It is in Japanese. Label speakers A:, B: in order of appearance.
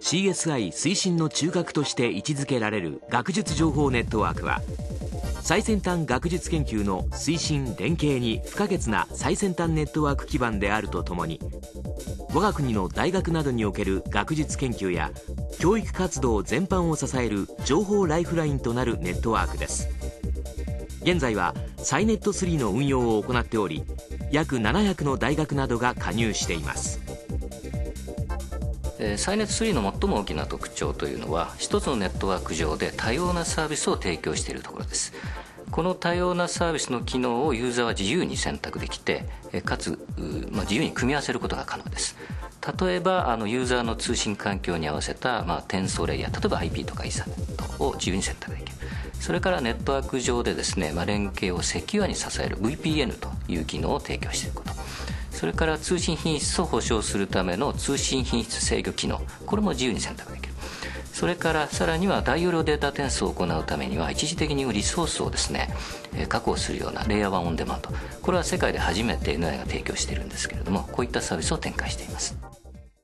A: CSI 推進の中核として位置づけられる学術情報ネットワークは最先端学術研究の推進・連携に不可欠な最先端ネットワーク基盤であるとともに我が国の大学などにおける学術研究や教育活動全般を支える情報ライフラインとなるネットワークです。現在はサイネット3の運用を行っており約700の大学などが加入しています。
B: サイネット3の最も大きな特徴というのは一つのネットワーク上で多様なサービスを提供しているところです。この多様なサービスの機能をユーザーは自由に選択できてかつ、まあ、自由に組み合わせることが可能です。例えばあのユーザーの通信環境に合わせた、まあ、転送レイヤー例えば IP とかイーサネットを自由に選択できる。それからネットワーク上でですね、まあ、連携をセキュアに支える VPN という機能を提供していること。それから通信品質を保証するための通信品質制御機能。これも自由に選択できる。それからさらには大容量データ転送を行うためには一時的にリソースをですね確保するようなレイヤー1オンデマンド。これは世界で初めて NI が提供しているんですけれどもこういったサービスを展開しています。